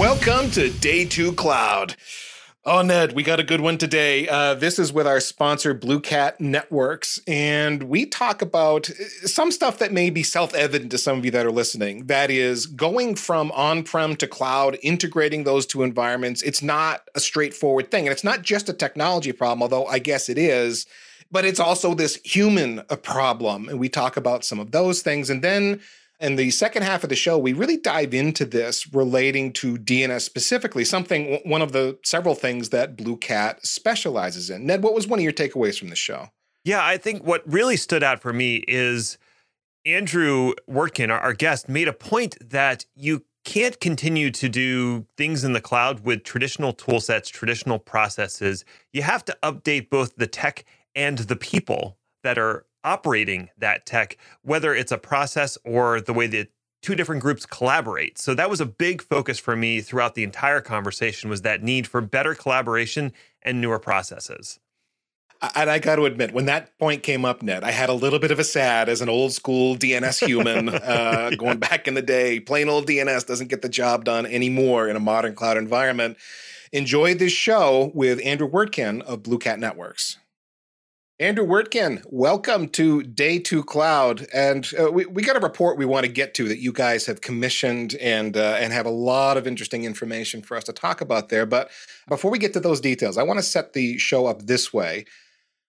Welcome to Day 2 Cloud. Oh, Ned, we got a good one today. Uh, this is with our sponsor, BlueCat Networks. And we talk about uh, some stuff that may be self evident to some of you that are listening. That is going from on prem to cloud, integrating those two environments. It's not a straightforward thing. And it's not just a technology problem, although I guess it is, but it's also this human uh, problem. And we talk about some of those things. And then in the second half of the show, we really dive into this relating to DNS specifically, something, one of the several things that BlueCat specializes in. Ned, what was one of your takeaways from the show? Yeah, I think what really stood out for me is Andrew Wertkin, our, our guest, made a point that you can't continue to do things in the cloud with traditional tool sets, traditional processes. You have to update both the tech and the people that are operating that tech, whether it's a process or the way that two different groups collaborate. So that was a big focus for me throughout the entire conversation was that need for better collaboration and newer processes. And I got to admit, when that point came up, Ned, I had a little bit of a sad as an old school DNS human uh, going back in the day. Plain old DNS doesn't get the job done anymore in a modern cloud environment. Enjoyed this show with Andrew Wertkin of BlueCat Networks. Andrew Wertkin, welcome to Day Two Cloud, and uh, we we got a report we want to get to that you guys have commissioned and uh, and have a lot of interesting information for us to talk about there. But before we get to those details, I want to set the show up this way.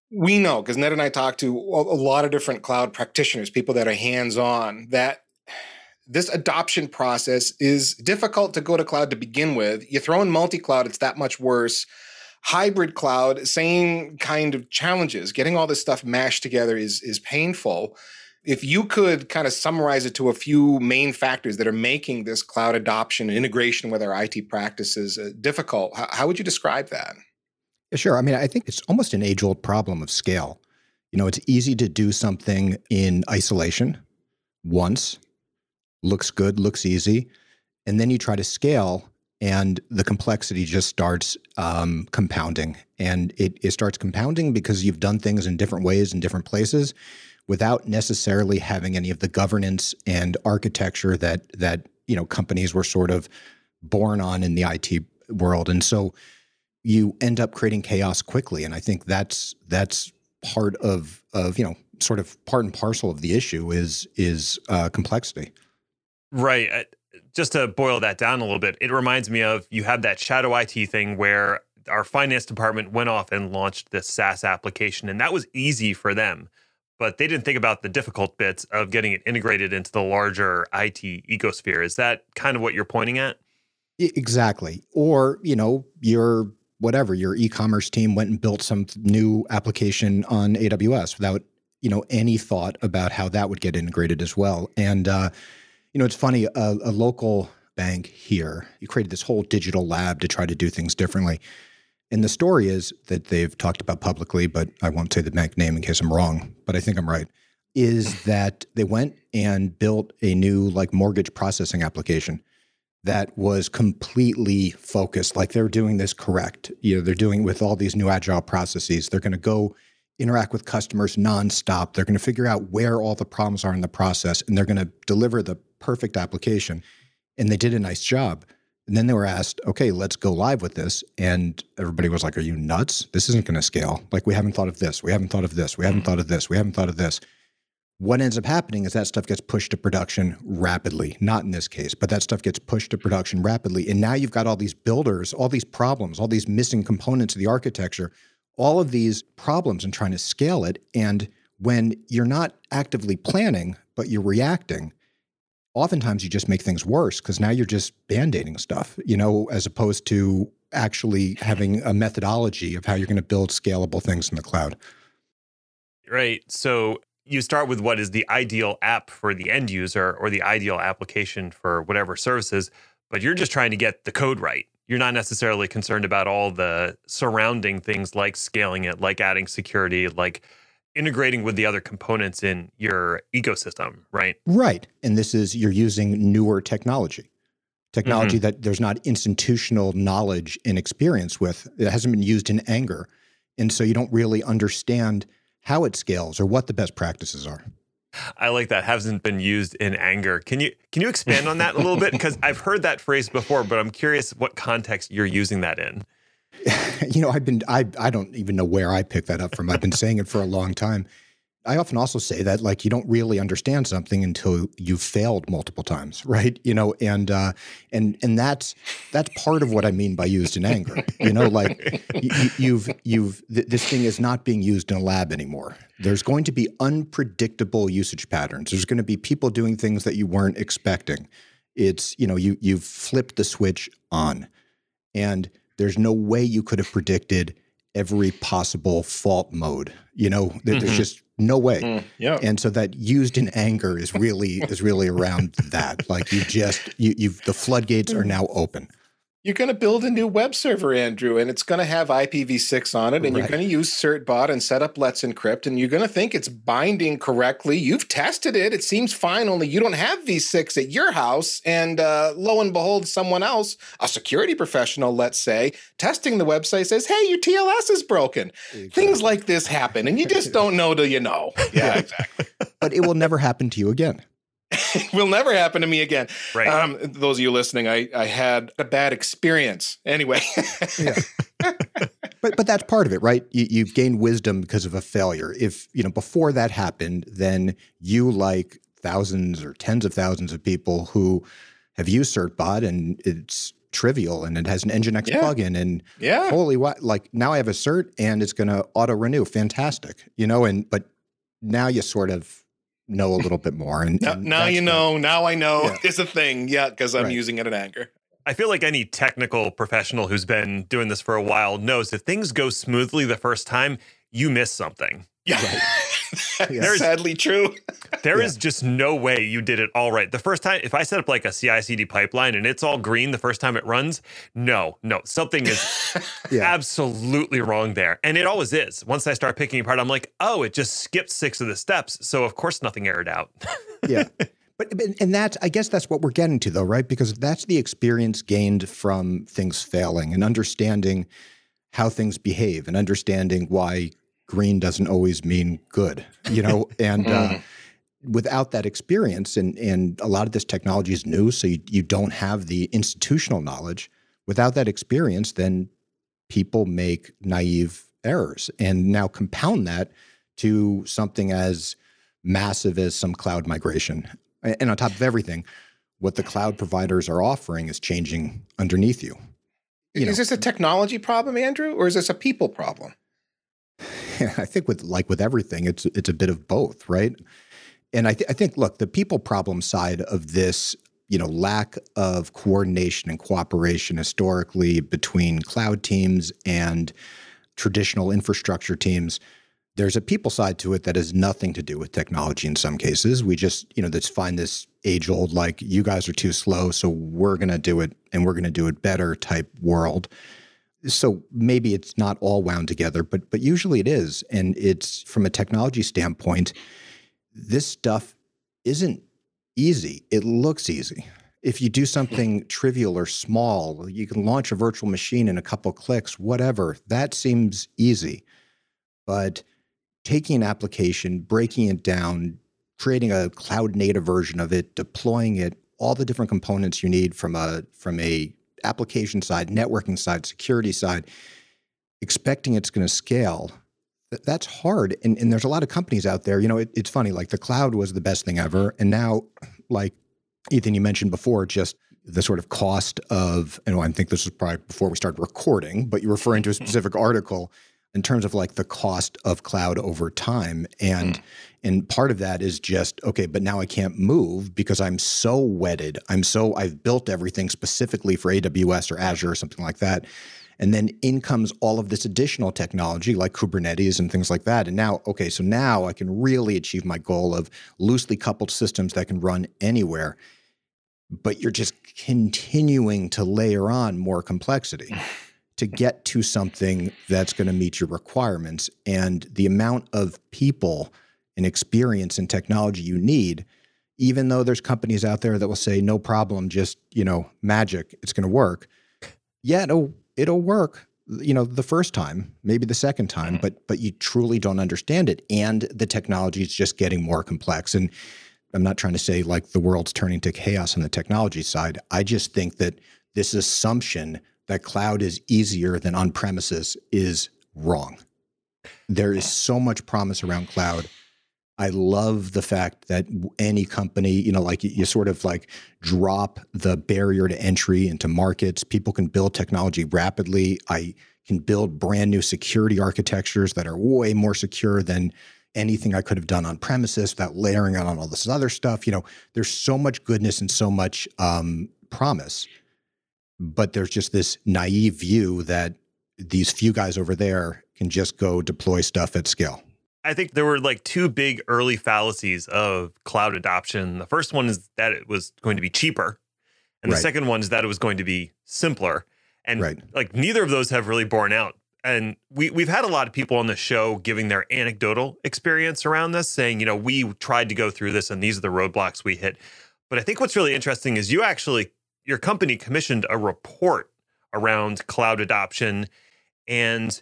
We know because Ned and I talked to a lot of different cloud practitioners, people that are hands on, that this adoption process is difficult to go to cloud to begin with. You throw in multi cloud, it's that much worse hybrid cloud, same kind of challenges. Getting all this stuff mashed together is is painful. If you could kind of summarize it to a few main factors that are making this cloud adoption and integration with our IT practices uh, difficult, how, how would you describe that? Sure. I mean, I think it's almost an age old problem of scale. You know, it's easy to do something in isolation once, looks good, looks easy. And then you try to scale and the complexity just starts um, compounding. And it, it starts compounding because you've done things in different ways in different places without necessarily having any of the governance and architecture that that you know companies were sort of born on in the IT world. And so you end up creating chaos quickly. And I think that's that's part of of you know sort of part and parcel of the issue is is uh, complexity. Right just to boil that down a little bit, it reminds me of you have that shadow IT thing where our finance department went off and launched this SaaS application, and that was easy for them. But they didn't think about the difficult bits of getting it integrated into the larger IT ecosphere. Is that kind of what you're pointing at? Exactly. Or, you know, your whatever, your e-commerce team went and built some new application on AWS without, you know, any thought about how that would get integrated as well. And uh, you know, it's funny, a, a local bank here, you created this whole digital lab to try to do things differently. And the story is that they've talked about publicly, but I won't say the bank name in case I'm wrong, but I think I'm right, is that they went and built a new like mortgage processing application that was completely focused like they're doing this correct. You know, they're doing with all these new agile processes. They're going to go interact with customers nonstop. They're going to figure out where all the problems are in the process and they're going to deliver the perfect application. And they did a nice job. And then they were asked, okay, let's go live with this. And everybody was like, are you nuts? This isn't going to scale. Like, we haven't thought of this. We haven't thought of this. We haven't mm-hmm. thought of this. We haven't thought of this. What ends up happening is that stuff gets pushed to production rapidly. Not in this case, but that stuff gets pushed to production rapidly. And now you've got all these builders, all these problems, all these missing components of the architecture, all of these problems and trying to scale it. And when you're not actively planning, but you're reacting, oftentimes you just make things worse because now you're just band-aiding stuff, you know, as opposed to actually having a methodology of how you're going to build scalable things in the cloud. Right. So you start with what is the ideal app for the end user or the ideal application for whatever services, but you're just trying to get the code right. You're not necessarily concerned about all the surrounding things like scaling it, like adding security, like integrating with the other components in your ecosystem, right? Right. And this is you're using newer technology. Technology mm-hmm. that there's not institutional knowledge and experience with. It hasn't been used in anger. And so you don't really understand how it scales or what the best practices are. I like that. Hasn't been used in anger. Can you can you expand on that a little bit? Because I've heard that phrase before, but I'm curious what context you're using that in. you know, I've been I I don't even know where I picked that up from. I've been saying it for a long time. I often also say that like you don't really understand something until you've failed multiple times, right? You know, and uh, and and that's that's part of what I mean by used in anger. You know, like you, you've you've th- this thing is not being used in a lab anymore. There's going to be unpredictable usage patterns. There's going to be people doing things that you weren't expecting. It's you know you you've flipped the switch on, and there's no way you could have predicted every possible fault mode. You know, there's mm-hmm. just no way. Mm, yeah. And so that used in anger is really is really around that. Like you just you you've the floodgates are mm. now open you're going to build a new web server, Andrew, and it's going to have IPv6 on it, and right. you're going to use certbot and set up Let's Encrypt, and you're going to think it's binding correctly. You've tested it; it seems fine. Only you don't have v6 at your house, and uh, lo and behold, someone else, a security professional, let's say, testing the website says, "Hey, your TLS is broken." Exactly. Things like this happen, and you just don't know till you know. Yeah, exactly. but it will never happen to you again. will never happen to me again. Right. Um, those of you listening, I, I had a bad experience. Anyway. yeah. But but that's part of it, right? You, you've gained wisdom because of a failure. If you know before that happened, then you like thousands or tens of thousands of people who have used certbot and it's trivial and it has an nginx yeah. plugin and yeah holy what like now i have a cert and it's going to auto renew fantastic you know and but now you sort of know a little bit more. And, now, and now you know. The, now I know yeah. it's a thing. Yeah, because I'm right. using it in anger. I feel like any technical professional who's been doing this for a while knows if things go smoothly the first time, you miss something. Yeah. Right. There's sadly true. there yeah. is just no way you did it all right. The first time, if I set up like a CI CD pipeline and it's all green the first time it runs, no, no, something is yeah. absolutely wrong there. And it always is. Once I start picking apart, I'm like, oh, it just skipped six of the steps. So of course nothing aired out. yeah. But and that's I guess that's what we're getting to though, right? Because that's the experience gained from things failing and understanding how things behave and understanding why green doesn't always mean good, you know, and uh, mm-hmm. without that experience, and and a lot of this technology is new, so you, you don't have the institutional knowledge. Without that experience, then people make naive errors, and now compound that to something as massive as some cloud migration. And on top of everything, what the cloud providers are offering is changing underneath you. you is know. this a technology problem, Andrew, or is this a people problem? I think with like with everything, it's it's a bit of both, right? And I, th- I think, look, the people problem side of this, you know, lack of coordination and cooperation historically between cloud teams and traditional infrastructure teams. There's a people side to it that has nothing to do with technology in some cases. We just, you know, just find this age old, like, you guys are too slow, so we're going to do it and we're going to do it better type world so maybe it's not all wound together, but but usually it is, and it's from a technology standpoint. This stuff isn't easy. It looks easy. If you do something trivial or small, you can launch a virtual machine in a couple clicks, whatever. That seems easy. But taking an application, breaking it down, creating a cloud native version of it, deploying it, all the different components you need from a from a application side, networking side, security side, expecting it's going to scale, that's hard. And, and there's a lot of companies out there. You know, it, it's funny, like the cloud was the best thing ever. And now, like Ethan, you mentioned before, just the sort of cost of, and I think this was probably before we started recording, but you're referring to a specific article in terms of like the cost of cloud over time. And mm. and part of that is just okay but now I can't move because I'm so wedded. I'm so I've built everything specifically for AWS or Azure or something like that. And then in comes all of this additional technology like Kubernetes and things like that. And now okay so now I can really achieve my goal of loosely coupled systems that can run anywhere but you're just continuing to layer on more complexity to get to something that's going to meet your requirements. And the amount of people and experience and technology you need, even though there's companies out there that will say, no problem, just, you know, magic, it's going to work. Yeah, it'll, it'll work, you know the first time maybe the second time mm-hmm. but but you truly don't understand it and the technology is just getting more complex and i'm not trying to say like the world's turning to chaos on the technology side i just think that this assumption that cloud is easier than on premises is wrong there is so much promise around cloud I love the fact that any company, you know, like you sort of like drop the barrier to entry into markets. People can build technology rapidly. I can build brand new security architectures that are way more secure than anything I could have done on premises without layering on all this other stuff. You know, there's so much goodness and so much um, promise, but there's just this naive view that these few guys over there can just go deploy stuff at scale. I think there were like two big early fallacies of cloud adoption. The first one is that it was going to be cheaper, and the right. second one is that it was going to be simpler. And right. like neither of those have really borne out. And we we've had a lot of people on the show giving their anecdotal experience around this, saying, you know, we tried to go through this and these are the roadblocks we hit. But I think what's really interesting is you actually your company commissioned a report around cloud adoption and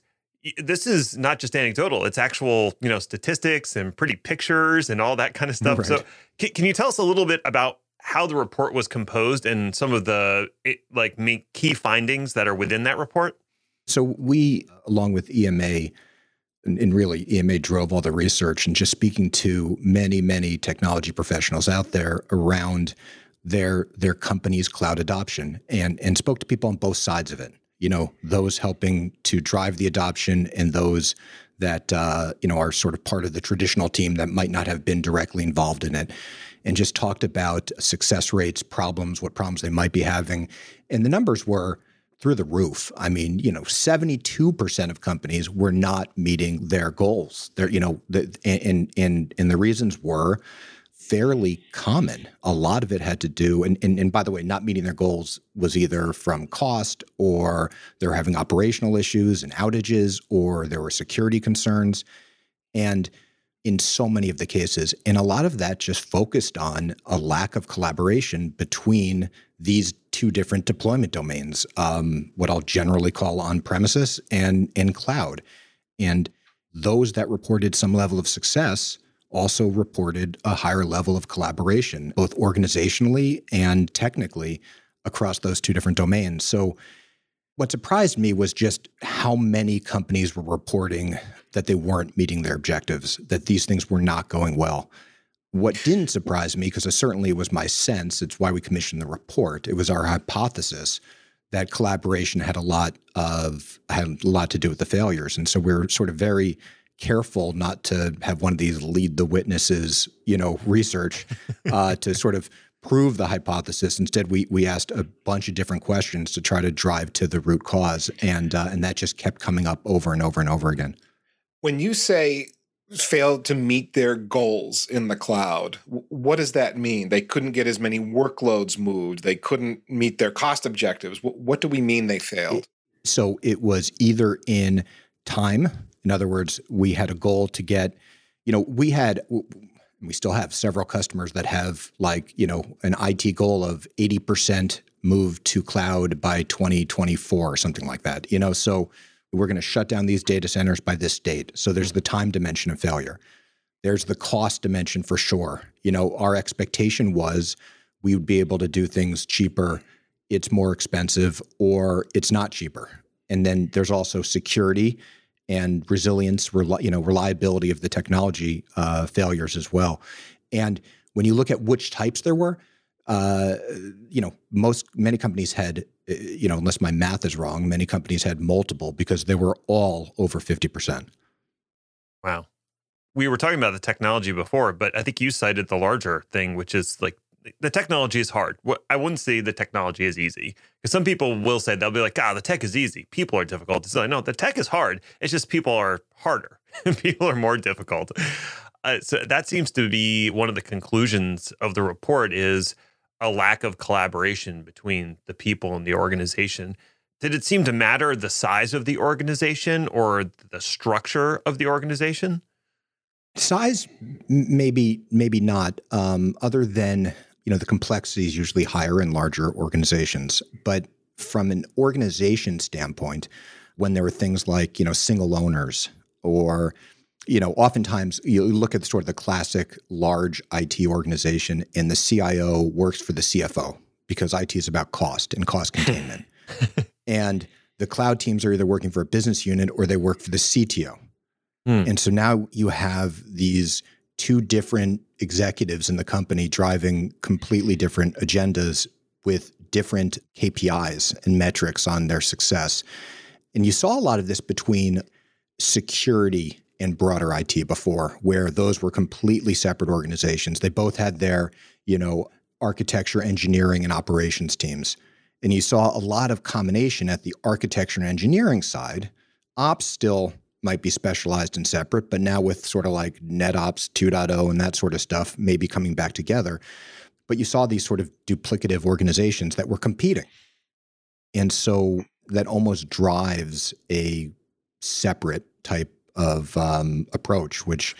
this is not just anecdotal it's actual you know statistics and pretty pictures and all that kind of stuff right. so can, can, you tell us a little bit about how the report was composed and some of the like key findings that are within that report so we along with ema and really ema drove all the research and just speaking to many many technology professionals out there around their their company's cloud adoption and and spoke to people on both sides of it. You know those helping to drive the adoption and those that uh, you know are sort of part of the traditional team that might not have been directly involved in it and just talked about success rates problems what problems they might be having. And the numbers were through the roof. I mean you know 72% of companies were not meeting their goals. There you know the, and and and the reasons were fairly common. A lot of it had to do, and, and, and by the way, not meeting their goals was either from cost or they're having operational issues and outages or there were security concerns. And in so many of the cases, and a lot of that just focused on a lack of collaboration between these two different deployment domains, um, what I'll generally call on premises and in cloud. And those that reported some level of success also reported a higher level of collaboration, both organizationally and technically across those two different domains. So, what surprised me was just how many companies were reporting that they weren't meeting their objectives, that these things were not going well. What didn't surprise me, because it certainly was my sense, it's why we commissioned the report, it was our hypothesis that collaboration had a lot of had a lot to do with the failures. And so we're sort of very careful not to have one of these lead the witnesses, you know, research uh, to sort of prove the hypothesis. Instead, we we asked a bunch of different questions to try to drive to the root cause, and uh, and that just kept coming up over and over and over again. When you say failed to meet their goals in the cloud, what does that mean? They couldn't get as many workloads moved. They couldn't meet their cost objectives. What do we mean they failed? So it was either in time in other words, we had a goal to get, you know, we had, we still have several customers that have like, you know, an IT goal of 80% move to cloud by 2024 or something like that, you know, so we're going to shut down these data centers by this date. So there's the time dimension of failure. There's the cost dimension for sure. You know, our expectation was we would be able to do things cheaper, it's more expensive, or it's not cheaper. And then there's also security and resilience, you know, reliability of the technology uh, failures as well. And when you look at which types there were, uh, you know, most many companies had, uh, you know, unless my math is wrong, many companies had multiple because they were all over fifty percent. Wow. We were talking about the technology before, but I think you cited the larger thing, which is like the technology is hard. I wouldn't say the technology is easy because some people will say they'll be like, "Ah, the tech is easy. People are difficult." It's like, no, the tech is hard. It's just people are harder. people are more difficult. Uh, so that seems to be one of the conclusions of the report is a lack of collaboration between the people and the organization. Did it seem to matter the size of the organization or the structure of the organization? Size, maybe, maybe not. Um, other than you know, the complexity is usually higher in larger organizations. But from an organization standpoint, when there were things like, you know, single owners or you know, oftentimes you look at sort of the classic large IT organization and the CIO works for the CFO because IT is about cost and cost containment. and the cloud teams are either working for a business unit or they work for the CTO. Hmm. And so now you have these two different executives in the company driving completely different agendas with different KPIs and metrics on their success. And you saw a lot of this between security and broader IT before, where those were completely separate organizations. They both had their, you know, architecture, engineering, and operations teams. And you saw a lot of combination at the architecture and engineering side. Ops still might be specialized and separate, but now with sort of like NetOps 2.0 and that sort of stuff maybe coming back together. But you saw these sort of duplicative organizations that were competing. And so that almost drives a separate type of um, approach, which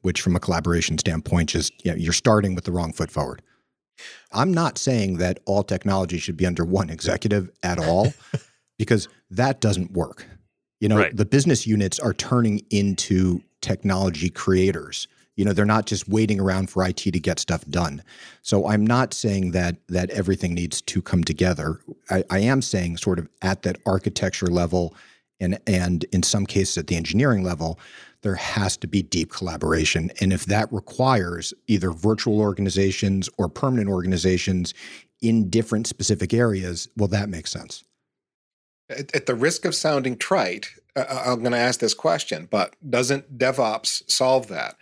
which from a collaboration standpoint, just you know, you're starting with the wrong foot forward. I'm not saying that all technology should be under one executive at all, because that doesn't work. You know, right. the business units are turning into technology creators. You know, they're not just waiting around for IT to get stuff done. So I'm not saying that that everything needs to come together. I, I am saying sort of at that architecture level and and in some cases at the engineering level there has to be deep collaboration and if that requires either virtual organizations or permanent organizations in different specific areas well that makes sense at, at the risk of sounding trite uh, i'm going to ask this question but doesn't devops solve that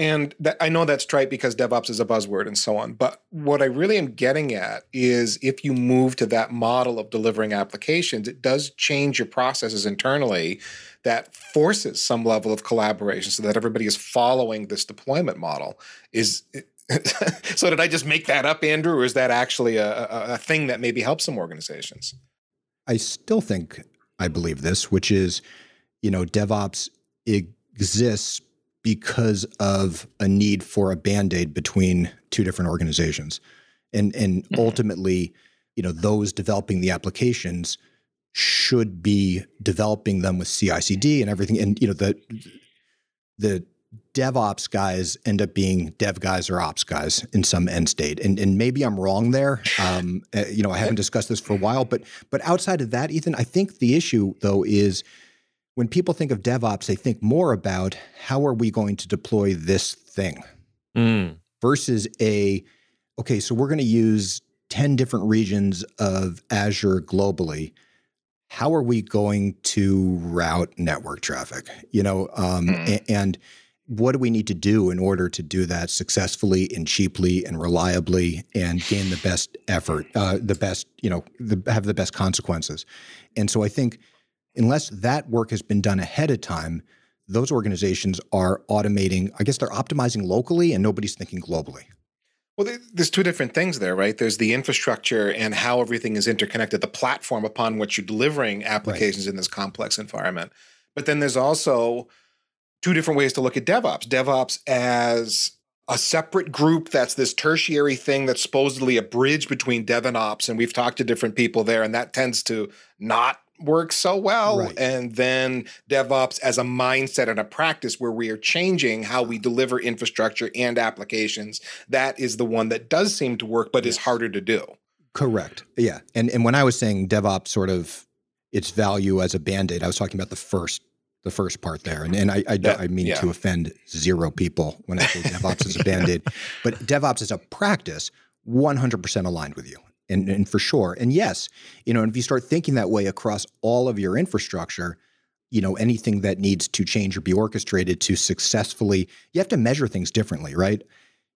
and that, I know that's trite because DevOps is a buzzword and so on. But what I really am getting at is if you move to that model of delivering applications, it does change your processes internally that forces some level of collaboration so that everybody is following this deployment model. Is so did I just make that up, Andrew, or is that actually a, a, a thing that maybe helps some organizations? I still think I believe this, which is, you know, DevOps exists because of a need for a band-aid between two different organizations and and mm-hmm. ultimately you know those developing the applications should be developing them with CI/CD and everything and you know the the DevOps guys end up being dev guys or ops guys in some end state, and and maybe I'm wrong there. Um, eh, you know, I haven't discussed this for a while, but but outside of that, Ethan, I think the issue though is when people think of DevOps, they think more about how are we going to deploy this thing mm. versus a, okay, so we're going to use 10 different regions of Azure globally. How are we going to route network traffic? You know, um, mm. and what do we need to do in order to do that successfully and cheaply and reliably and gain the best effort, uh, the best, you know, the, have the best consequences? And so I think unless that work has been done ahead of time, those organizations are automating, I guess they're optimizing locally and nobody's thinking globally. Well, there's two different things there, right? There's the infrastructure and how everything is interconnected, the platform upon which you're delivering applications right. in this complex environment. But then there's also two different ways to look at DevOps. DevOps as a separate group that's this tertiary thing that's supposedly a bridge between dev and ops. And we've talked to different people there, and that tends to not work so well. Right. And then DevOps as a mindset and a practice where we are changing how we deliver infrastructure and applications. That is the one that does seem to work, but yes. is harder to do. Correct. Yeah. And and when I was saying DevOps sort of its value as a band-aid, I was talking about the first the first part there. And and I I, yeah. I mean yeah. to offend zero people when I say DevOps is a band-aid. But DevOps is a practice, 100% aligned with you and, and for sure. And yes, you know, if you start thinking that way across all of your infrastructure, you know, anything that needs to change or be orchestrated to successfully, you have to measure things differently, right?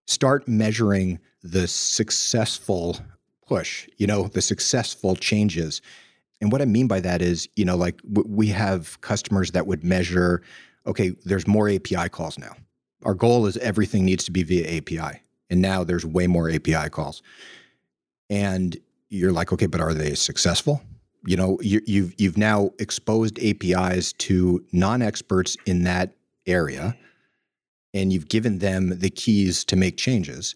Start measuring the successful push, you know, the successful changes. And what I mean by that is, you know, like w- we have customers that would measure, okay, there's more API calls now. Our goal is everything needs to be via API. And now there's way more API calls and you're like, okay, but are they successful? You know, you, you've you've now exposed APIs to non-experts in that area, and you've given them the keys to make changes.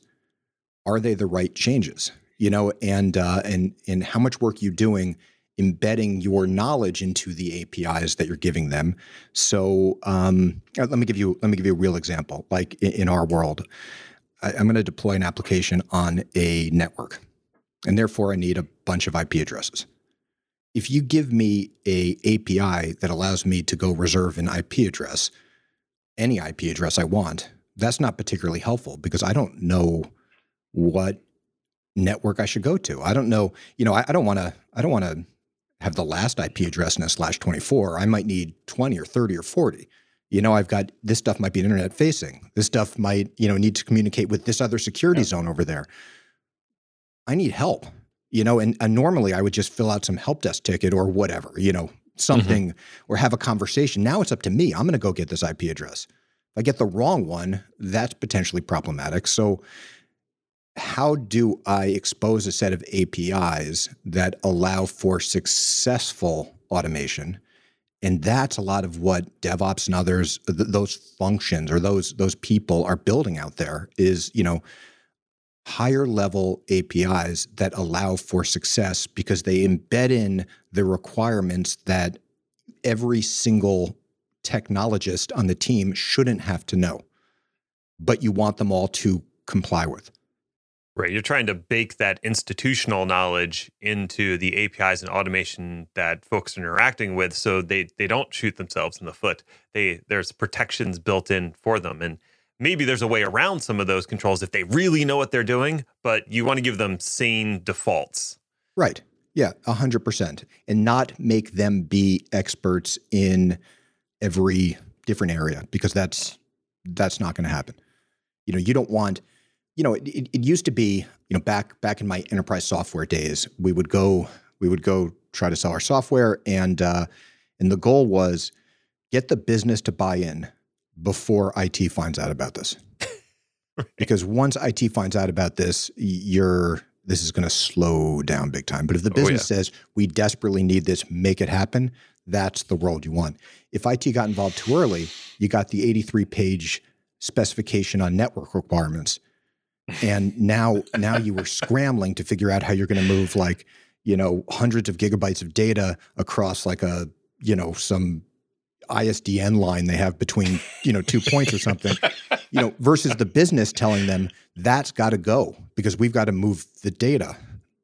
Are they the right changes? You know, and uh, and and how much work you doing embedding your knowledge into the APIs that you're giving them. So um, uh, let me give you let me give you a real example. Like in, in our world, I, I'm going to deploy an application on a network, and therefore I need a bunch of IP addresses. If you give me a API that allows me to go reserve an IP address, any IP address I want, that's not particularly helpful because I don't know what network I should go to. I don't know, you know, I, I don't want to, I don't want to have the last IP address in a slash 24. I might need 20 or 30 or 40. You know, I've got this stuff might be internet facing. This stuff might, you know, need to communicate with this other security yeah. zone over there. I need help, you know, and, and, normally I would just fill out some help desk ticket or whatever, you know, something mm-hmm. or have a conversation. Now it's up to me. I'm going to go get this IP address. If I get the wrong one, that's potentially problematic. So, how do I expose a set of APIs that allow for successful automation? And that's a lot of what DevOps and others, th- those functions or those those people are building out there is, you know, higher level APIs that allow for success because they embed in the requirements that every single technologist on the team shouldn't have to know, but you want them all to comply with. Right. You're trying to bake that institutional knowledge into the APIs and automation that folks are interacting with so they, they don't shoot themselves in the foot. They there's protections built in for them. And maybe there's a way around some of those controls if they really know what they're doing, but you want to give them sane defaults. Right. Yeah, 100%. And not make them be experts in every different area because that's that's not going to happen. You know, you don't want you know, it, it, it, used to be, you know, back back in my enterprise software days, we would go we would go try to sell our software, and uh, and the goal was get the business to buy in before IT finds out about this. because once IT finds out about this, you're this is going to slow down big time. But if the business oh, yeah. says we desperately need this, make it happen, that's the world you want. If IT got involved too early, you got the 83 page specification on network requirements and now now you were scrambling to figure out how you're going to move like you know hundreds of gigabytes of data across like a you know some ISDN line they have between you know two points or something. You know versus the business telling them that's got to go because we've got to move the data.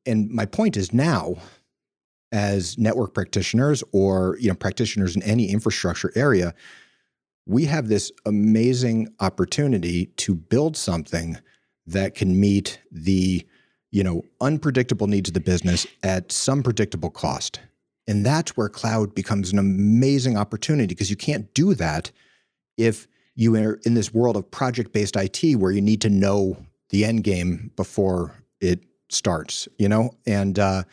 And my point is now as network practitioners or you know practitioners in any infrastructure area we have this amazing opportunity to build something that can meet the you know unpredictable needs of the business at some predictable cost. And that's where cloud becomes an amazing opportunity because you can't do that if you are in this world of project based IT where you need to know the end game before it starts you know? And uh,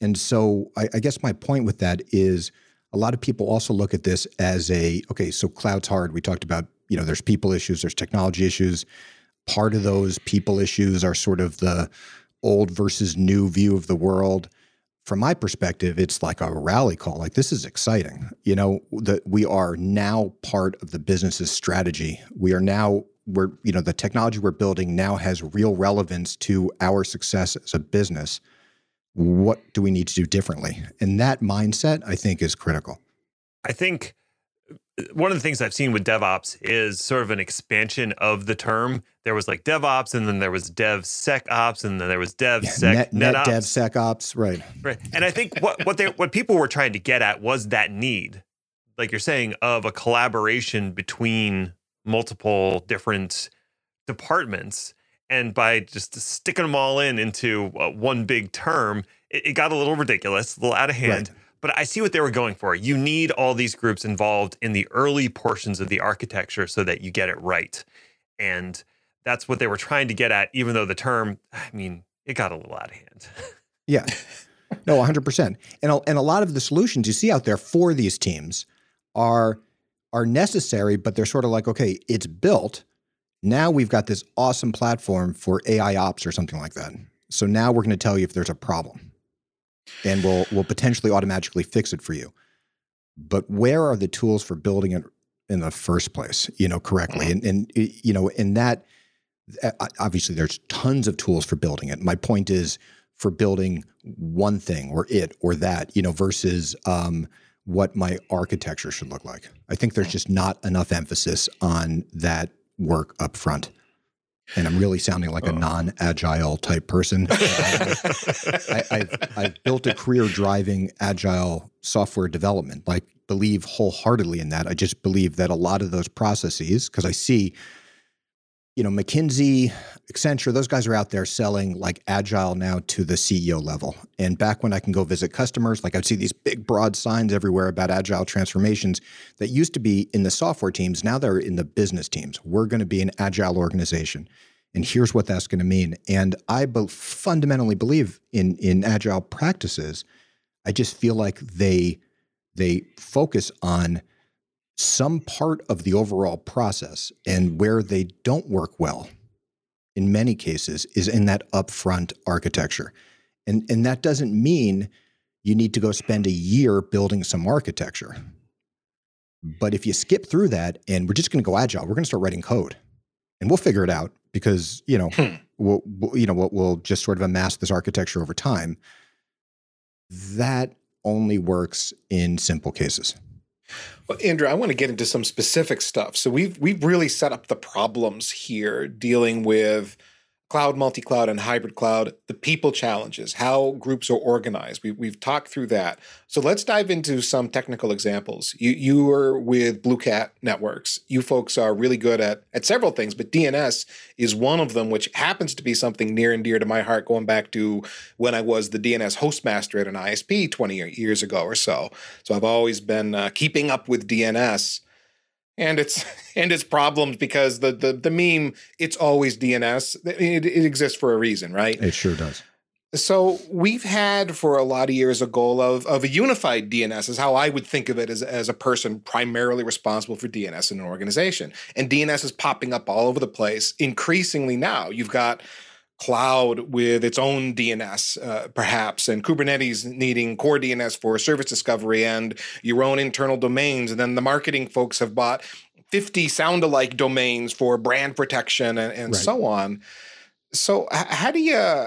and so I, I guess my point with that is a lot of people also look at this as a okay so cloud's hard. We talked about you know there's people issues there's technology issues part of those people issues are sort of the old versus new view of the world. From my perspective it's like a rally call like this is exciting. You know that we are now part of the business's strategy. We are now we're you know the technology we're building now has real relevance to our success as a business. What do we need to do differently? And that mindset i think is critical. I think one of the things I've seen with DevOps is sort of an expansion of the term. There was like DevOps, and then there was DevSecOps, and then there was DevSec yeah, net, net DevSecOps, right? Right. And I think what what they what people were trying to get at was that need, like you're saying, of a collaboration between multiple different departments. And by just sticking them all in into uh, one big term, it, it, got a little ridiculous, a little out of hand. Right but I see what they were going for. You need all these groups involved in the early portions of the architecture so that you get it right. And that's what they were trying to get at, even though the term, I mean, it got a little out of hand. yeah. No, 100%. And a, and a lot of the solutions you see out there for these teams are are necessary, but they're sort of like, okay, it's built. Now we've got this awesome platform for AI ops or something like that. So now we're going to tell you if there's a problem and will will potentially automatically fix it for you. But where are the tools for building it in the first place? You know, correctly, mm-hmm. and and you know, in that obviously there's tons of tools for building it. My point is for building one thing or it or that, you know, versus um, what my architecture should look like. I think there's just not enough emphasis on that work up front. And I'm really sounding like a oh. non-agile type person. I, have I've built a career driving agile software development. Like believe wholeheartedly in that. I just believe that a lot of those processes, because I see you know, McKinsey, Accenture, those guys are out there selling like agile now to the CEO level. And back when I can go visit customers, like I'd see these big broad signs everywhere about agile transformations that used to be in the software teams. Now they're in the business teams. We're going to be an agile organization. And here's what that's going to mean. And I be- fundamentally believe in in agile practices. I just feel like they they focus on some part of the overall process and where they don't work well in many cases is in that upfront architecture. And, and that doesn't mean you need to go spend a year building some architecture. But if you skip through that and we're just going to go agile, we're going to start writing code and we'll figure it out because, you know, hmm. we'll, we'll, you know, we'll, we'll just sort of amass this architecture over time. That only works in simple cases. Well, Andrew, I want to get into some specific stuff. So we've we've really set up the problems here dealing with cloud, multi-cloud, and hybrid cloud, the people challenges, how groups are organized. We, we've talked through that. So let's dive into some technical examples. You you are with BlueCat Networks. You folks are really good at at several things, but DNS is one of them, which happens to be something near and dear to my heart, going back to when I was the DNS hostmaster at an ISP 20 years ago or so. So I've always been uh, keeping up with DNS and its and its problems because the the the meme it's always DNS it, it exists for a reason, right? It sure does. So we've had for a lot of years a goal of of a unified DNS is how I would think of it as as a person primarily responsible for DNS in an organization. And DNS is popping up all over the place increasingly now. You've got cloud with its own DNS, uh, perhaps, and Kubernetes needing CoreDNS for service discovery and your own internal domains. And then the marketing folks have bought 50 sound alike domains for brand protection and, and right. so on. So, h- how do you.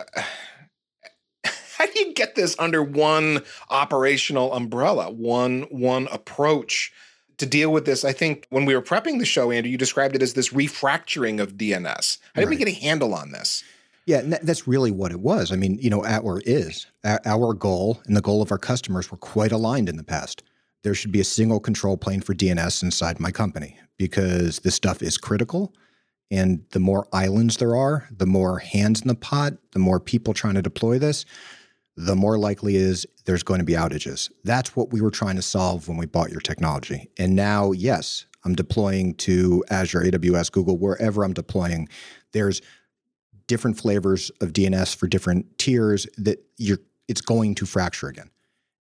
How do you get this under one operational umbrella, one one approach to deal with this? I think when we were prepping the show, Andrew, you described it as this refracturing of DNS. How did right. we get a handle on this? Yeah, that's really what it was. I mean, you know, our is our goal and the goal of our customers were quite aligned in the past. There should be a single control plane for DNS inside my company because this stuff is critical. And the more islands there are, the more hands in the pot, the more people trying to deploy this, the more likely is there's going to be outages. That's what we were trying to solve when we bought your technology. And now, yes, I'm deploying to Azure, AWS, Google, wherever I'm deploying. There's different flavors of DNS for different tiers that you're it's going to fracture again.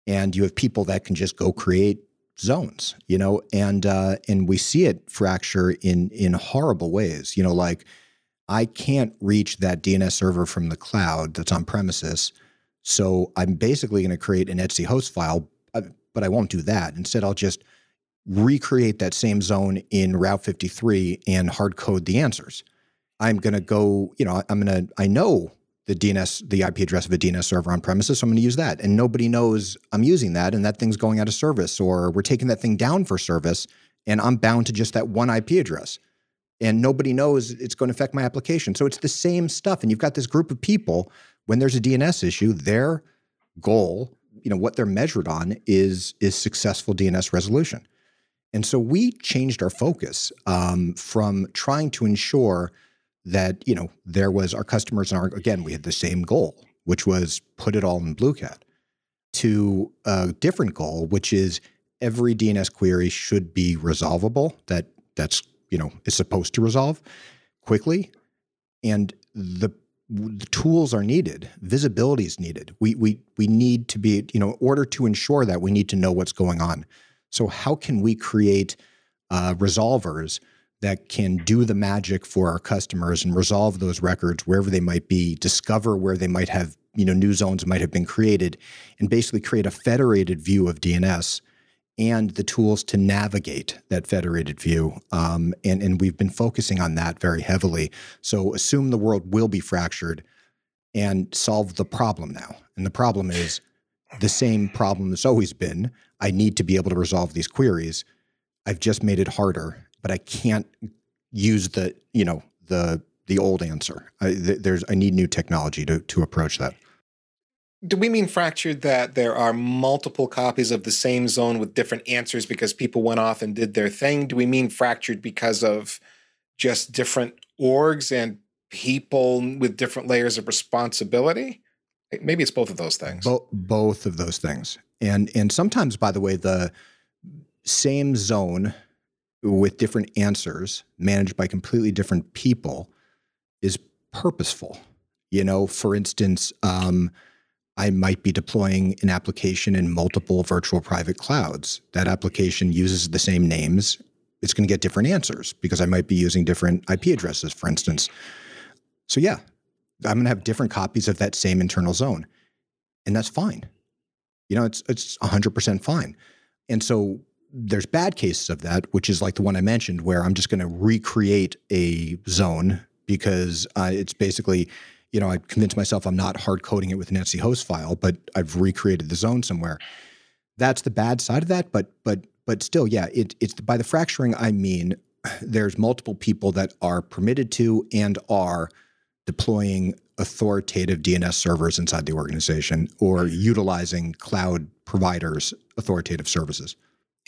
And you have people that can just go create zones, you know, and uh, and we see it fracture in in horrible ways. You know, like I can't reach that DNS server from the cloud that's on premises, so I'm basically going to create an etc host file, uh, but I won't do that. Instead, I'll just recreate that same zone in Route 53 and hard code the answers. I'm going to go, you know, I'm going to, I know the DNS, the IP address of a DNS server on premises, so I'm going to use that. And nobody knows I'm using that and that thing's going out of service or we're taking that thing down for service and I'm bound to just that one IP address. And nobody knows it's going to affect my application. So it's the same stuff. And you've got this group of people, when there's a DNS issue, their goal, you know, what they're measured on is, is successful DNS resolution. And so we changed our focus um, from trying to ensure – that you know there was our customers and our again we had the same goal which was put it all in bluecat to a different goal which is every dns query should be resolvable that that's you know is supposed to resolve quickly. And the the tools are needed. Visibility is needed. We we we need to be you know in order to ensure that we need to know what's going on. So how can we create uh, resolvers that can do the magic for our customers and resolve those records wherever they might be, discover where they might have, you know, new zones might have been created, and basically create a federated view of DNS and the tools to navigate that federated view. Um, and, and we've been focusing on that very heavily. So assume the world will be fractured. and solve the problem now. And the problem is the same problem that's always been. I need to be able to resolve these queries. I've just made it harder, but I can't use the, you know, the the old answer. I, there's I need new technology to to approach that. Do we mean fractured that there are multiple copies of the same zone with different answers because people went off and did their thing? Do we mean fractured because of just different orgs and people with different layers of responsibility? Eh, maybe it's both of those things. Bo- both of those things. And and sometimes by the way the same zone with different answers managed by completely different people is purposeful. You know, for instance, um, I might be deploying an application in multiple virtual private clouds. That application uses the same names. It's going to get different answers because I might be using different IP addresses, for instance. So, yeah, I'm going to have different copies of that same internal zone. And that's fine. You know, it's, it's 100% fine. And so there's bad cases of that, which is like the one I mentioned, where I'm just going to recreate a zone because uh, it's basically, you know, I convinced myself I'm not hard coding it with an etc host file, but I've recreated the zone somewhere. That's the bad side of that, but but but still, yeah, it, it's by the fracturing I mean there's multiple people that are permitted to and are deploying authoritative DNS servers inside the organization or utilizing cloud providers' authoritative services.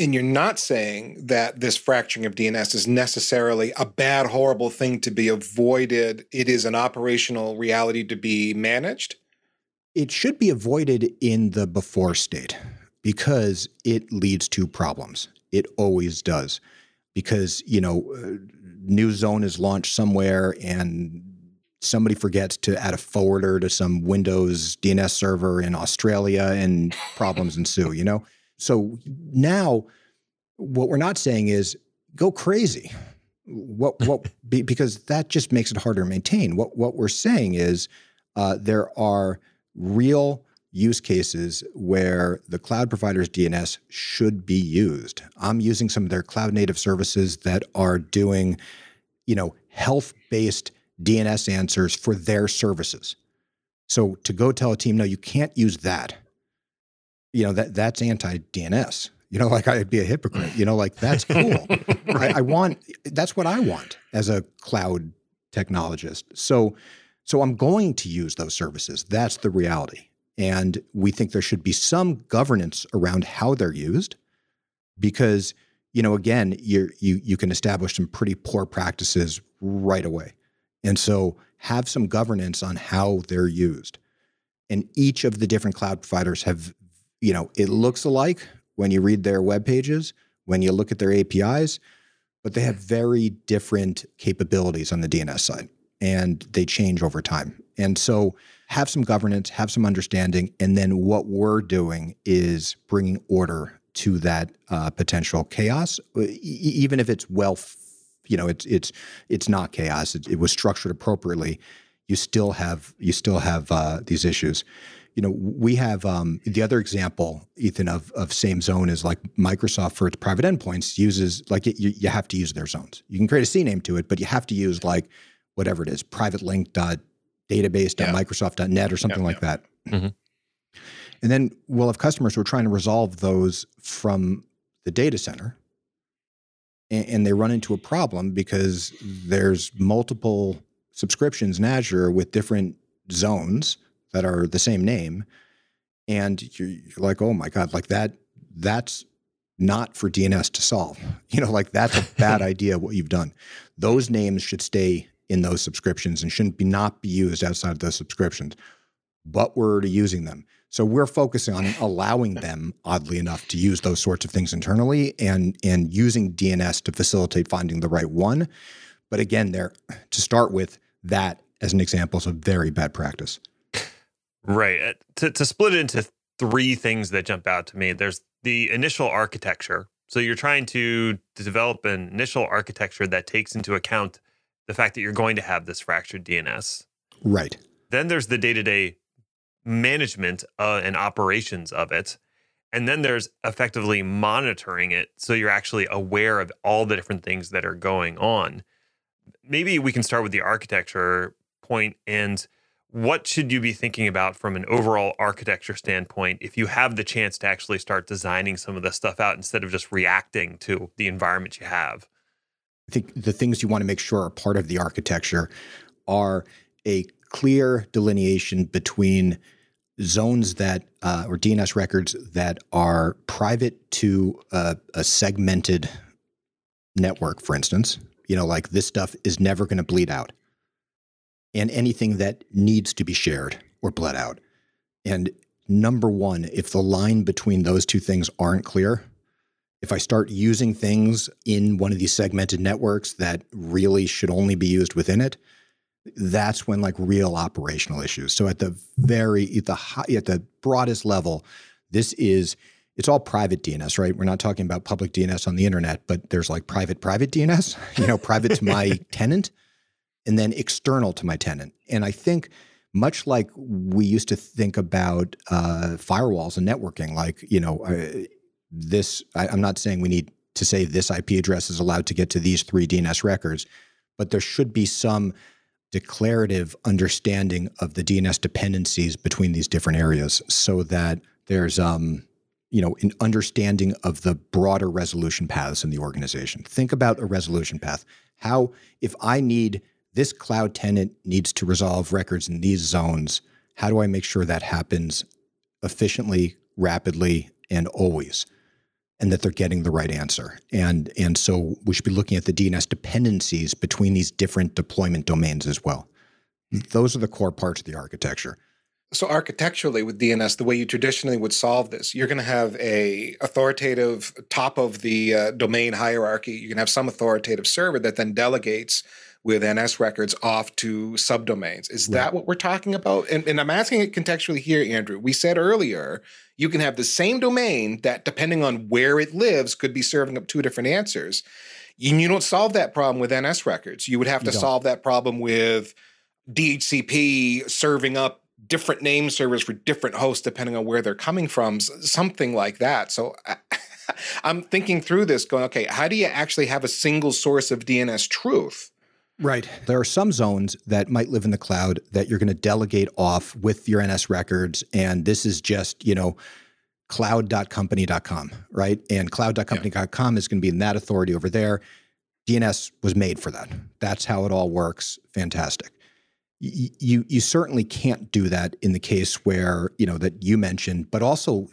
And you're not saying that this fracturing of DNS is necessarily a bad, horrible thing to be avoided. It is an operational reality to be managed. It should be avoided in the before state because it leads to problems. It always does. Because, you know, uh, new zone is launched somewhere and somebody forgets to add a forwarder to some Windows DNS server in Australia and problems ensue, you know? So now, what we're not saying is go crazy. What what because that just makes it harder to maintain. What what we're saying is uh, there are real use cases where the cloud provider's DNS should be used. I'm using some of their cloud native services that are doing, you know, health based DNS answers for their services. So to go tell a team, no, you can't use that you know that that's anti DNS. You know, like I'd be a hypocrite. You know, like that's cool. right. I, I want that's what I want as a cloud technologist. So, so I'm going to use those services. That's the reality. And we think there should be some governance around how they're used because, you know, again, you you you can establish some pretty poor practices right away. And so have some governance on how they're used. And each of the different cloud providers have you know, it looks alike when you read their web pages, when you look at their APIs, but they have very different capabilities on the DNS side and they change over time. And so have some governance, have some understanding, and then what we're doing is bringing order to that uh, potential chaos, e- even if it's well, you know, it's it's it's not chaos. It, it was structured appropriately. You still have you still have uh, these issues you know, we have um, the other example, Ethan, of, of same zone is like Microsoft for its private endpoints uses like it, you, you have to use their zones. You can create a CNAME to it, but you have to use like whatever it is, private link dot database dot microsoft dot net or something like that. Mm-hmm. And then we'll have customers who are trying to resolve those from the data center. And, and they run into a problem because there's multiple subscriptions in Azure with different zones that are the same name and you're, you're, like oh my god like that that's not for dns to solve you know like that's a bad idea what you've done. Those names should stay in those subscriptions and shouldn't be not be used outside of those subscriptions but we're using them. So we're focusing on allowing them oddly enough to use those sorts of things internally and and using dns to facilitate finding the right one. But again there to start with that as an example is a very bad practice Right. Uh, to, to split it into three things that jump out to me there's the initial architecture. So you're trying to, to develop an initial architecture that takes into account the fact that you're going to have this fractured DNS. Right. Then there's the day to day management uh, and operations of it. And then there's effectively monitoring it. So you're actually aware of all the different things that are going on. Maybe we can start with the architecture point and what should you be thinking about from an overall architecture standpoint if you have the chance to actually start designing some of this stuff out instead of just reacting to the environment you have? I think the things you want to make sure are part of the architecture are a clear delineation between zones that uh, or DNS records that are private to a, a segmented network, for instance. You know, like this stuff is never going to bleed out, and anything that needs to be shared or bled out. And number one, if the line between those two things aren't clear, if I start using things in one of these segmented networks that really should only be used within it, that's when like real operational issues. So at the very at the high, at the broadest level, this is it's all private DNS, right? We're not talking about public DNS on the internet, but there's like private private DNS, you know, private to my tenant and then external to my tenant. And I think much like we used to think about uh, firewalls and networking, like, you know, uh, this, I, I'm not saying we need to say this IP address is allowed to get to these three DNS records, but there should be some declarative understanding of the DNS dependencies between these different areas so that there's um, you know an understanding of the broader resolution paths in the organization. Think about a resolution path. How if I need this cloud tenant needs to resolve records in these zones, how do I make sure that happens efficiently, rapidly, and always? and that they're getting the right answer. And and so we should be looking at the DNS dependencies between these different deployment domains as well. Those are the core parts of the architecture. So architecturally with DNS, the way you traditionally would solve this, you're going to have a authoritative top of the uh, domain hierarchy. You can have some authoritative server that then delegates with NS records off to subdomains. Is right. that what we're talking about? And, and, I'm asking it contextually here, Andrew. We said earlier you can have the same domain that, depending on where it lives, could be serving up two different answers. You, you don't solve that problem with NS records. You would have to solve that problem with DHCP serving up different name servers for different hosts depending on where they're coming from, something like that. So. I'm thinking through this, going, okay, how do you actually have a single source of DNS truth? Right. There are some zones that might live in the cloud that you're going to delegate off with your NS records. And this is just, you know, cloud.company.com, right? And cloud.company.com is going to be in that authority over there. DNS was made for that. That's how it all works. Fantastic. You you certainly can't do that in the case where you know that you mentioned, but also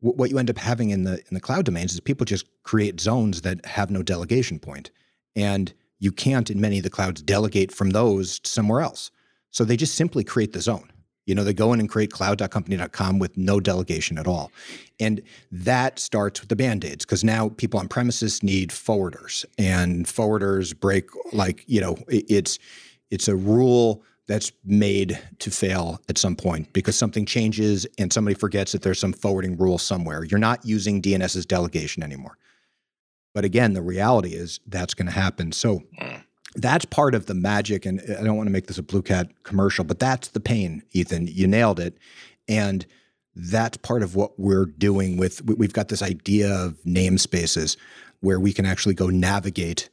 what you end up having in the in the cloud domains is people just create zones that have no delegation point, and you can't in many of the clouds delegate from those somewhere else. So they just simply create the zone. You know, they go in and create cloud.company.com with no delegation at all. And that starts with the band-aids because now people on premises need forwarders and forwarders break like, you know, it's it's a rule that's made to fail at some point because something changes and somebody forgets that there's some forwarding rule somewhere. You're not using DNS's delegation anymore. But again, the reality is that's going to happen. So mm. that's part of the magic. And I don't want to make this a BlueCat commercial, but that's the pain, Ethan. You nailed it. And that's part of what we're doing with we've got this idea of namespaces where we can actually go navigate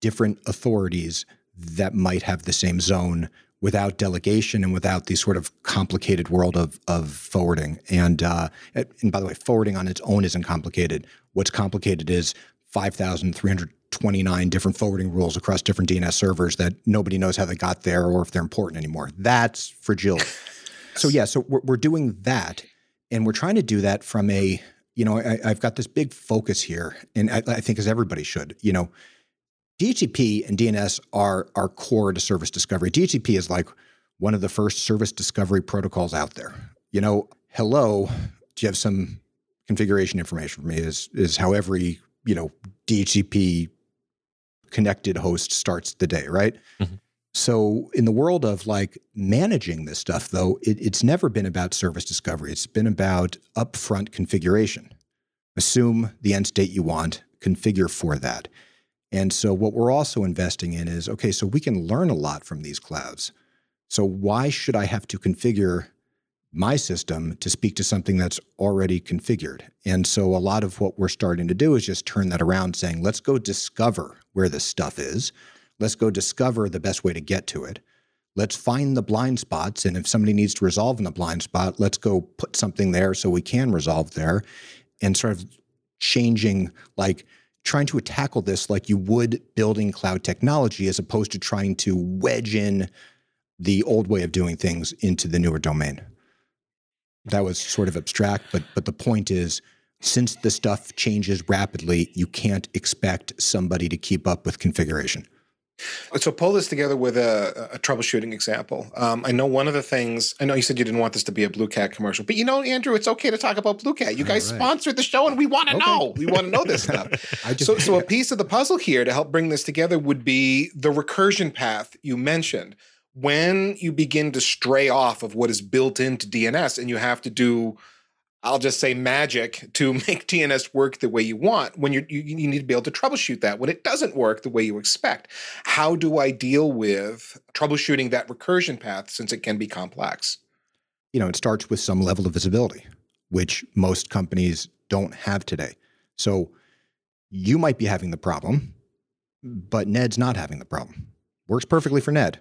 different authorities that might have the same zone without delegation and without the sort of complicated world of, of forwarding. And, uh, and by the way, forwarding on its own isn't complicated. What's complicated is 5,329 different forwarding rules across different DNS servers that nobody knows how they got there or if they're important anymore. That's fragility. so, yeah, so we're, we're doing that. And we're trying to do that from a, you know, I, have got this big focus here, and I, I think as everybody should, you know, DHCP and DNS are, are core to service discovery. DHCP is like one of the first service discovery protocols out there. You know, hello, do you have some configuration information for me? Is is how every you know DHCP connected host starts the day, right? Mm-hmm. So in the world of like managing this stuff, though, it, it's never been about service discovery. It's been about upfront configuration. Assume the end state you want, configure for that. And so what we're also investing in is okay, so we can learn a lot from these clouds. So why should I have to configure my system to speak to something that's already configured. And so a lot of what we're starting to do is just turn that around saying, let's go discover where this stuff is. Let's go discover the best way to get to it. let's find the blind spots. And if somebody needs to resolve in the blind spot, let's go put something there so we can resolve there and sort of changing, like trying to tackle this like you would building cloud technology as opposed to trying to wedge in the old way of doing things into the newer domain. That was sort of abstract, but but the point is since the stuff changes rapidly, you can't expect somebody to keep up with configuration. So pull this together with a, a troubleshooting example. Um, I know one of the things. I know you said you didn't want this to be a BlueCat commercial, but you know, Andrew, it's okay to talk about BlueCat. You guys right. sponsored the show, and we want to okay. know. We want to know this stuff. just, so, so a piece of the puzzle here to help bring this together would be the recursion path you mentioned. When you begin to stray off of what is built into DNS, and you have to do I'll just say magic to make DNS work the way you want when you you need to be able to troubleshoot that when it doesn't work the way you expect. How do I deal with troubleshooting that recursion path since it can be complex? You know, it starts with some level of visibility, which most companies don't have today. So you might be having the problem, but Ned's not having the problem. Works perfectly for Ned.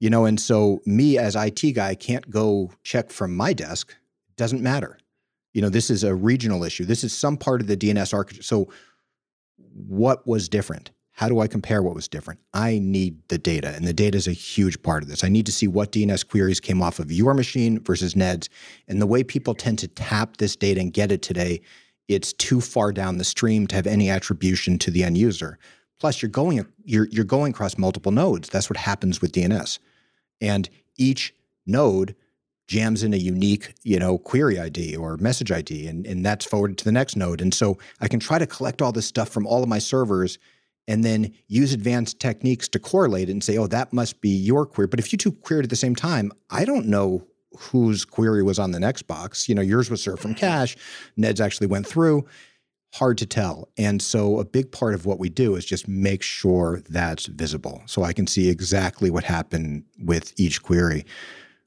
You know, and so me as IT guy can't go check from my desk. Doesn't matter you know, this is a regional issue. This is some part of the DNS architecture. So, what was different? How do I compare what was different? I need the data, and the data is a huge part of this. I need to see what DNS queries came off of your machine versus Ned's. And the way people tend to tap this data and get it today, it's too far down the stream to have any attribution to the end user. Plus, you're going you're you're going across multiple nodes. That's what happens with DNS, and each node jams in a unique, you know, query ID or message ID, and, and that's forwarded to the next node. And so I can try to collect all this stuff from all of my servers and then use advanced techniques to correlate it and say, oh, that must be your query. But if you two queried at the same time, I don't know whose query was on the next box. You know, yours was served from mm-hmm. cache, Ned's actually went through. Hard to tell. And so a big part of what we do is just make sure that's visible. So I can see exactly what happened with each query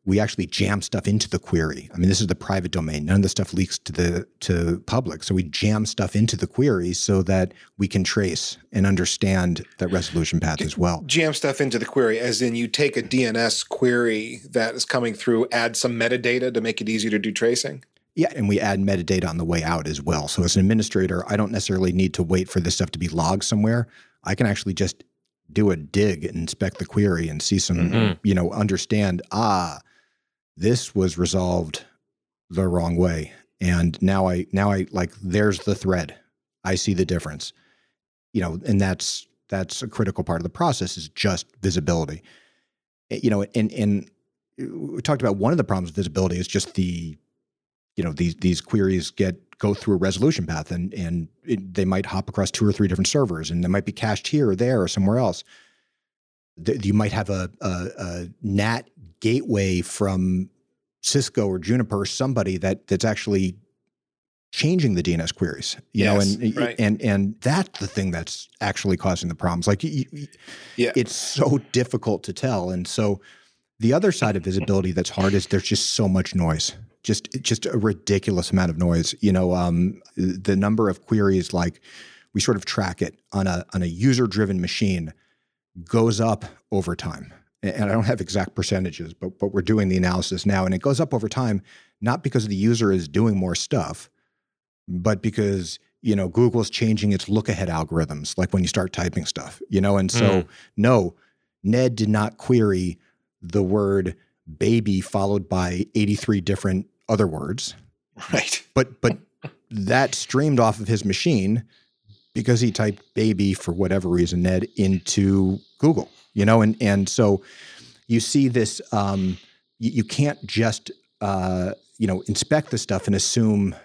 we actually jam stuff into the query. I mean, this is the private domain. None of the stuff leaks to the to public. So we jam stuff into the query so that we can trace and understand that resolution path as well. Jam stuff into the query, as in you take a DNS query that is coming through, add some metadata to make it easier to do tracing. Yeah, and we add metadata on the way out as well. So as an administrator, I don't necessarily need to wait for this stuff to be logged somewhere. I can actually just do a dig and inspect the query and see some, mm-hmm. you know, understand, ah, this was resolved the wrong way and now i now i like there's the thread i see the difference you know and that's that's a critical part of the process is just visibility eh, you know and and we talked about one of the problems with visibility is just the you know these these queries get go through a resolution path and and it, they might hop across two or three different servers and they might be cached here or there or somewhere else you might have a, a, a NAT gateway from Cisco or Juniper, or somebody that that's actually changing the DNS queries, you yes, know, and right. and and that's the thing that's actually causing the problems. Like, you, yeah, it's so difficult to tell, and so the other side of visibility that's hard is there's just so much noise, just just a ridiculous amount of noise. You know, um, the number of queries, like we sort of track it on a on a user driven machine, goes up over time and I don't have exact percentages, but but we're doing the analysis now, and it goes up over time, not because the user is doing more stuff, but because you know Google's changing its look ahead algorithms, like when you start typing stuff, you know, and so mm. no, Ned did not query the word baby followed by 83 different other words. Right. But but that streamed off of his machine because he typed baby for whatever reason, Ned, into Google you know, and and so you see this. Um, you, you can't just uh, you know inspect the stuff and assume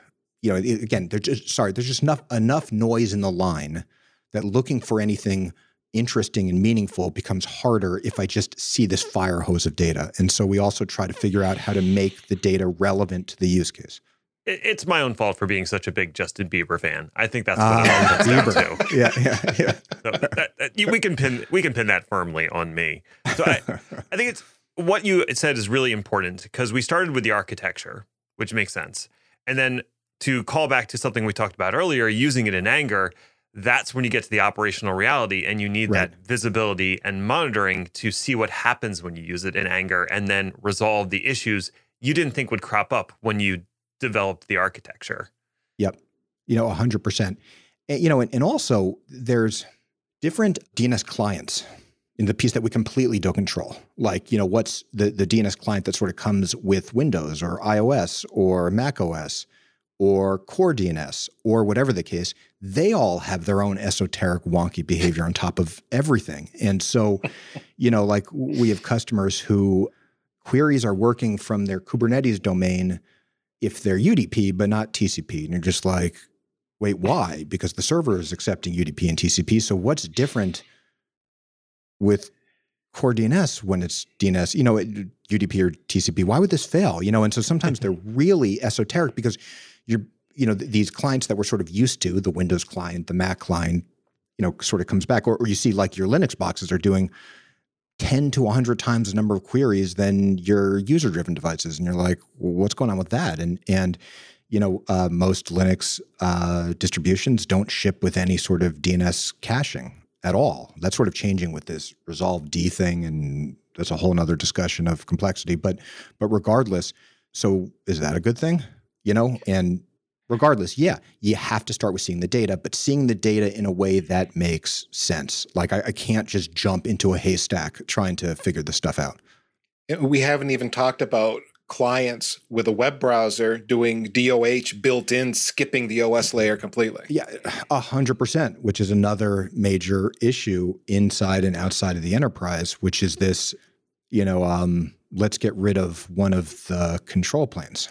you know again there's just sorry there's just enough enough noise in the line that looking for anything interesting and meaningful becomes harder if I just see this fire hose of data. And so we also try to figure out how to make the data relevant to the use case it's my own fault for being such a big Justin Bieber fan. I think that's what uh, it comes down to. Yeah, yeah, yeah. So that, that, we can pin we can pin that firmly on me. So I, I think it's what you said is really important because we started with the architecture, which makes sense, and then to call back to something we talked about earlier, using it in anger. That's when you get to the operational reality and you need Right. that visibility and monitoring to see what happens when you use it in anger and then resolve the issues you didn't think would crop up when you developed the architecture. Yep. You know, 100%. And, you know, and, and also there's different DNS clients in the piece that we completely don't control. Like, you know, what's the, the DNS client that sort of comes with Windows or iOS or Mac OS or CoreDNS or whatever the case, they all have their own esoteric wonky behavior on top of everything. And so, you know, like we have customers who queries are working from their Kubernetes domain if they're UDP but not TCP. And you're just like, wait, why? Because the server is accepting UDP and TCP. So what's different with CoreDNS when it's DNS, you know, UDP or TCP? Why would this fail? You know, and so sometimes they're really esoteric because you're, you know, th- these clients that we're sort of used to, the Windows client, the Mac client, you know, sort of comes back, or, or you see like your Linux boxes are doing 10 to 100 times the number of queries than your user driven devices. And you're like, well, what's going on with that? And, and, you know, uh, most Linux uh, distributions don't ship with any sort of DNS caching at all. That's sort of changing with this resolve D thing, and that's a whole nother discussion of complexity. But but regardless, so is that a good thing? You know, and regardless, yeah, you have to start with seeing the data, but seeing the data in a way that makes sense. Like I, I can't just jump into a haystack trying to figure this stuff out. We haven't even talked about clients with a web browser doing DOH built in, skipping the OS layer completely. Yeah, a hundred percent, which is another major issue inside and outside of the enterprise, which is this, you know, um, let's get rid of one of the control planes.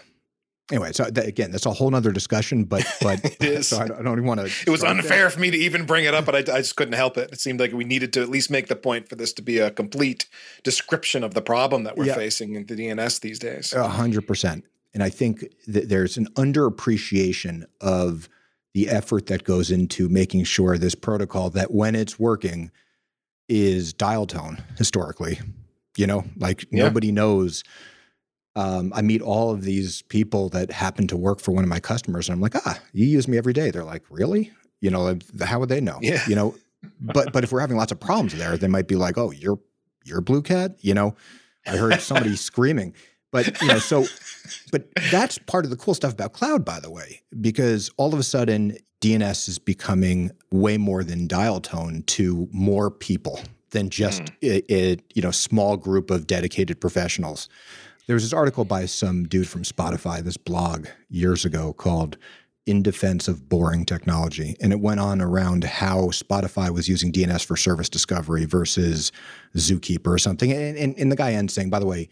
Anyway, so that, again, that's a whole nother discussion, but but It is. so I, don't- I don't even want to. It was unfair for me to even bring it up, but I, I just couldn't help it. It seemed like we needed to at least make the point for this to be a complete description of the problem that we're Yeah. facing in the DNS these days. A hundred percent. And I think that there's an underappreciation of the effort that goes into making sure this protocol that when it's working is dial tone historically. You know, like Yeah. nobody knows. Um, I meet all of these people that happen to work for one of my customers, and I'm like, ah, you use me every day. They're like, really? You know, how would they know? Yeah. You know, but but if we're having lots of problems there, they might be like, oh, you're you're BlueCat. You know, I heard somebody screaming. But you know, so but that's part of the cool stuff about cloud, by the way, because all of a sudden DNS is becoming way more than dial tone to more people than just a, a you know small group of dedicated professionals. There was this article by some dude from Spotify, this blog years ago called "In Defense of Boring Technology," and it went on around how Spotify was using DNS for service discovery versus Zookeeper or something. And, and, and the guy ends saying, by the way,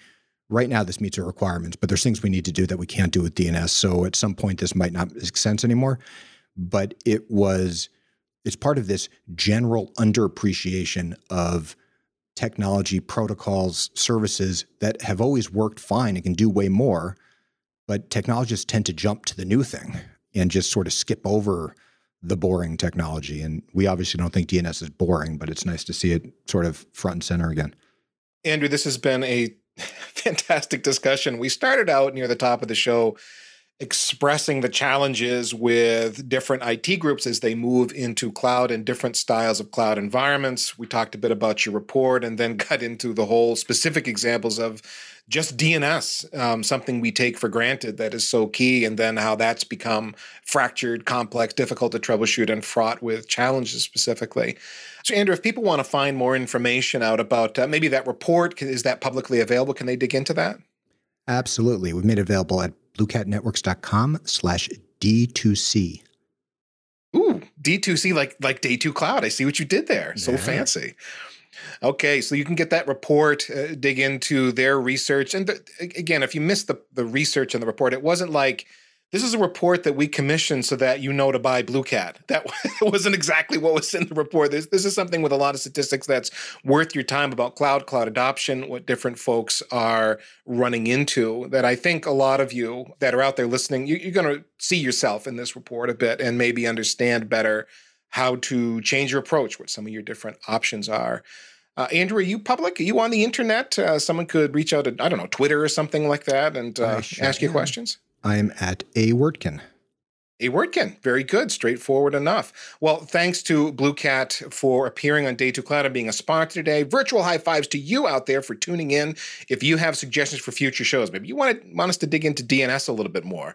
right now this meets our requirements, but there's things we need to do that we can't do with DNS. So at some point, this might not make sense anymore. But it was, it's part of this general underappreciation of technology, protocols, services that have always worked fine and can do way more. But technologists tend to jump to the new thing and just sort of skip over the boring technology. And we obviously don't think DNS is boring, but it's nice to see it sort of front and center again. Andrew, this has been a fantastic discussion. We started out near the top of the show expressing the challenges with different IT groups as they move into cloud and different styles of cloud environments. We talked a bit about your report and then got into the whole specific examples of just DNS, um, something we take for granted that is so key, and then how that's become fractured, complex, difficult to troubleshoot, and fraught with challenges specifically. So, Andrew, if people want to find more information out about uh, maybe that report, is that publicly available? Can they dig into that? Absolutely. We've made it available at bluecatnetworks.com slash D2C. Ooh, D2C like like day two cloud. I see what you did there. So Yeah. fancy. Okay, so you can get that report, uh, dig into their research, and th- again, if you missed the the research and the report, it wasn't like this is a report that we commissioned so that you know to buy BlueCat. That wasn't exactly what was in the report. This this is something with a lot of statistics that's worth your time about cloud, cloud adoption, what different folks are running into. That I think a lot of you that are out there listening, you, you're going to see yourself in this report a bit and maybe understand better how to change your approach, what some of your different options are. Uh, Andrew, are you public? Are you on the internet? Uh, someone could reach out to, I don't know, Twitter or something like that and uh, sure ask you am. questions? I'm at a Wertkin. A wertkin. Very good. Straightforward enough. Well, thanks to BlueCat for appearing on Day 2 Cloud and being a sponsor today. Virtual high fives to you out there for tuning in. If you have suggestions for future shows, maybe you want, to, want us to dig into DNS a little bit more,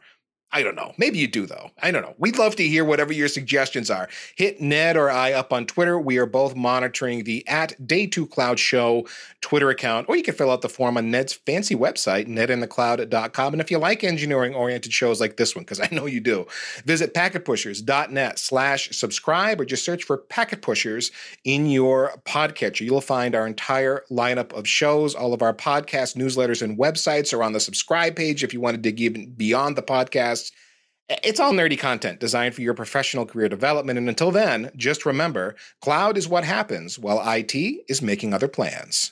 I don't know. Maybe you do, though. I don't know. We'd love to hear whatever your suggestions are. Hit Ned or I up on Twitter. We are both monitoring the at Day 2 Cloud Show Twitter account, or you can fill out the form on Ned's fancy website, nedinthecloud.com. And if you like engineering oriented shows like this one, because I know you do, visit packetpushers.net slash subscribe or just search for Packet Pushers in your podcatcher. You'll find our entire lineup of shows. All of our podcasts, newsletters, and websites are on the subscribe page if you want to dig even beyond the podcast it's all nerdy content designed for your professional career development. And until then, just remember cloud is what happens while IT is making other plans.